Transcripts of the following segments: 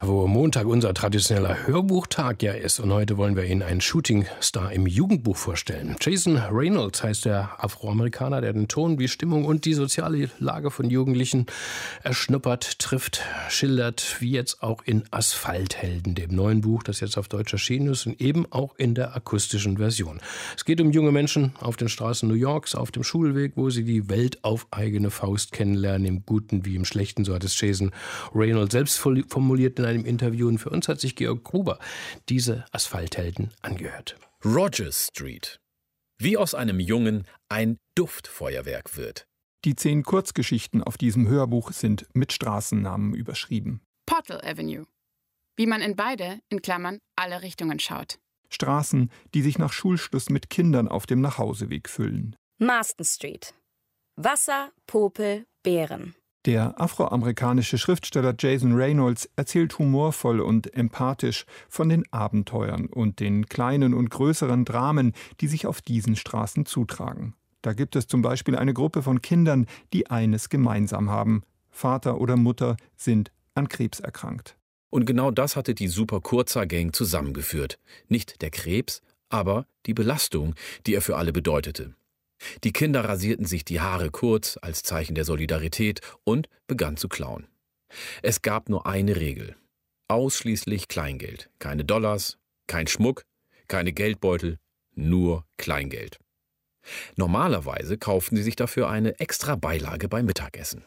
wo Montag unser traditioneller Hörbuchtag ja ist. Und heute wollen wir Ihnen einen Shootingstar im Jugendbuch vorstellen. Jason Reynolds heißt der Afroamerikaner, der den Ton, die Stimmung und die soziale Lage von Jugendlichen erschnuppert, trifft, schildert, wie jetzt auch in Asphalthelden, dem neuen Buch, das jetzt auf Deutsch erschienen ist und eben auch in der akustischen Version. Es geht um junge Menschen auf den Straßen New Yorks, auf dem Schulweg, wo sie die Welt auf eigene Faust kennenlernen, im Guten wie im Schlechten, so hat es Jason Reynolds selbst formuliert in einem Interview. Und für uns hat sich Georg Gruber diese Asphalthelden angehört. Rogers Street. Wie aus einem Jungen ein Duftfeuerwerk wird. Die zehn Kurzgeschichten auf diesem Hörbuch sind mit Straßennamen überschrieben. Portal Avenue. Wie man in beide, in Klammern, alle Richtungen schaut. Straßen, die sich nach Schulschluss mit Kindern auf dem Nachhauseweg füllen. Marston Street. Wasser, Popel, Bären. Der afroamerikanische Schriftsteller Jason Reynolds erzählt humorvoll und empathisch von den Abenteuern und den kleinen und größeren Dramen, die sich auf diesen Straßen zutragen. Da gibt es zum Beispiel eine Gruppe von Kindern, die eines gemeinsam haben. Vater oder Mutter sind an Krebs erkrankt. Und genau das hatte die Super Kurzer Gang zusammengeführt. Nicht der Krebs, aber die Belastung, die er für alle bedeutete. Die Kinder rasierten sich die Haare kurz als Zeichen der Solidarität und begannen zu klauen. Es gab nur eine Regel. Ausschließlich Kleingeld. Keine Dollars, kein Schmuck, keine Geldbeutel, nur Kleingeld. Normalerweise kauften sie sich dafür eine extra Beilage beim Mittagessen.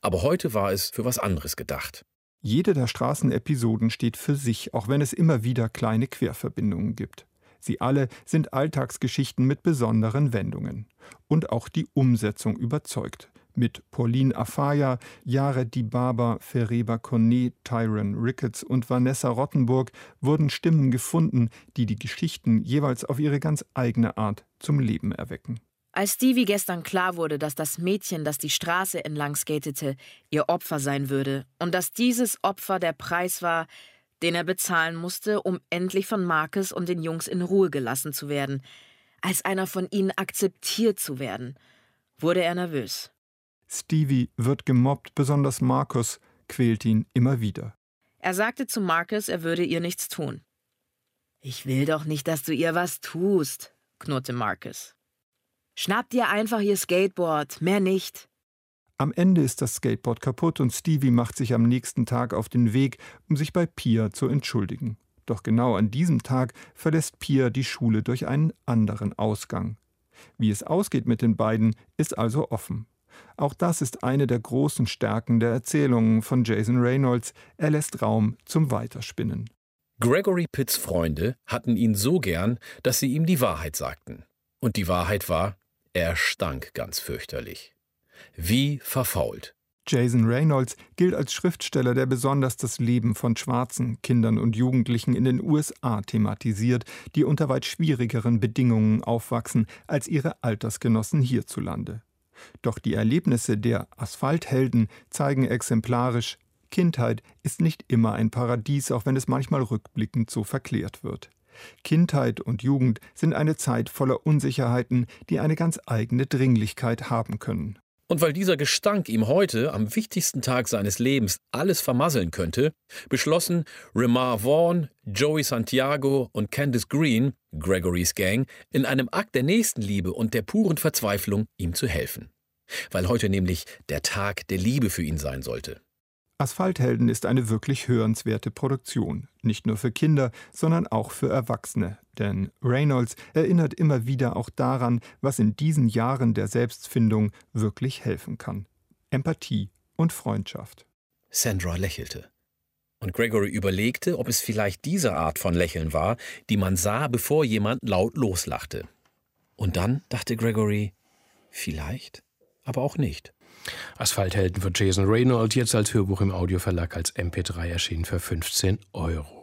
Aber heute war es für was anderes gedacht. Jede der Straßenepisoden steht für sich, auch wenn es immer wieder kleine Querverbindungen gibt. Sie alle sind Alltagsgeschichten mit besonderen Wendungen. Und auch die Umsetzung überzeugt. Mit Pauline Afaya, Yare Dibaba, Fereba Cornet, Tyron Ricketts und Vanessa Rottenburg wurden Stimmen gefunden, die die Geschichten jeweils auf ihre ganz eigene Art zum Leben erwecken. Als Stevie gestern klar wurde, dass das Mädchen, das die Straße entlang skatete, ihr Opfer sein würde und dass dieses Opfer der Preis war, den er bezahlen musste, um endlich von Marcus und den Jungs in Ruhe gelassen zu werden, als einer von ihnen akzeptiert zu werden, wurde er nervös. Stevie wird gemobbt, besonders Marcus quält ihn immer wieder. Er sagte zu Marcus, er würde ihr nichts tun. Ich will doch nicht, dass du ihr was tust, knurrte Marcus. Schnapp dir einfach ihr Skateboard, mehr nicht. Am Ende ist das Skateboard kaputt und Stevie macht sich am nächsten Tag auf den Weg, um sich bei Pia zu entschuldigen. Doch genau an diesem Tag verlässt Pia die Schule durch einen anderen Ausgang. Wie es ausgeht mit den beiden, ist also offen. Auch das ist eine der großen Stärken der Erzählungen von Jason Reynolds. Er lässt Raum zum Weiterspinnen. Gregory Pitts Freunde hatten ihn so gern, dass sie ihm die Wahrheit sagten. Und die Wahrheit war, er stank ganz fürchterlich wie verfault. Jason Reynolds gilt als Schriftsteller, der besonders das Leben von schwarzen Kindern und Jugendlichen in den USA thematisiert, die unter weit schwierigeren Bedingungen aufwachsen als ihre Altersgenossen hierzulande. Doch die Erlebnisse der Asphalthelden zeigen exemplarisch, Kindheit ist nicht immer ein Paradies, auch wenn es manchmal rückblickend so verklärt wird. Kindheit und Jugend sind eine Zeit voller Unsicherheiten, die eine ganz eigene Dringlichkeit haben können. Und weil dieser Gestank ihm heute, am wichtigsten Tag seines Lebens, alles vermasseln könnte, beschlossen Remar Vaughan, Joey Santiago und Candice Green, Gregorys Gang, in einem Akt der Nächstenliebe und der puren Verzweiflung ihm zu helfen. Weil heute nämlich der Tag der Liebe für ihn sein sollte. Asphalthelden ist eine wirklich hörenswerte Produktion, nicht nur für Kinder, sondern auch für Erwachsene. Denn Reynolds erinnert immer wieder auch daran, was in diesen Jahren der Selbstfindung wirklich helfen kann. Empathie und Freundschaft. Sandra lächelte. Und Gregory überlegte, ob es vielleicht diese Art von Lächeln war, die man sah, bevor jemand laut loslachte. Und dann dachte Gregory, vielleicht, aber auch nicht. Asphalthelden von Jason Reynolds, jetzt als Hörbuch im Audioverlag als MP3 erschienen für 15 Euro.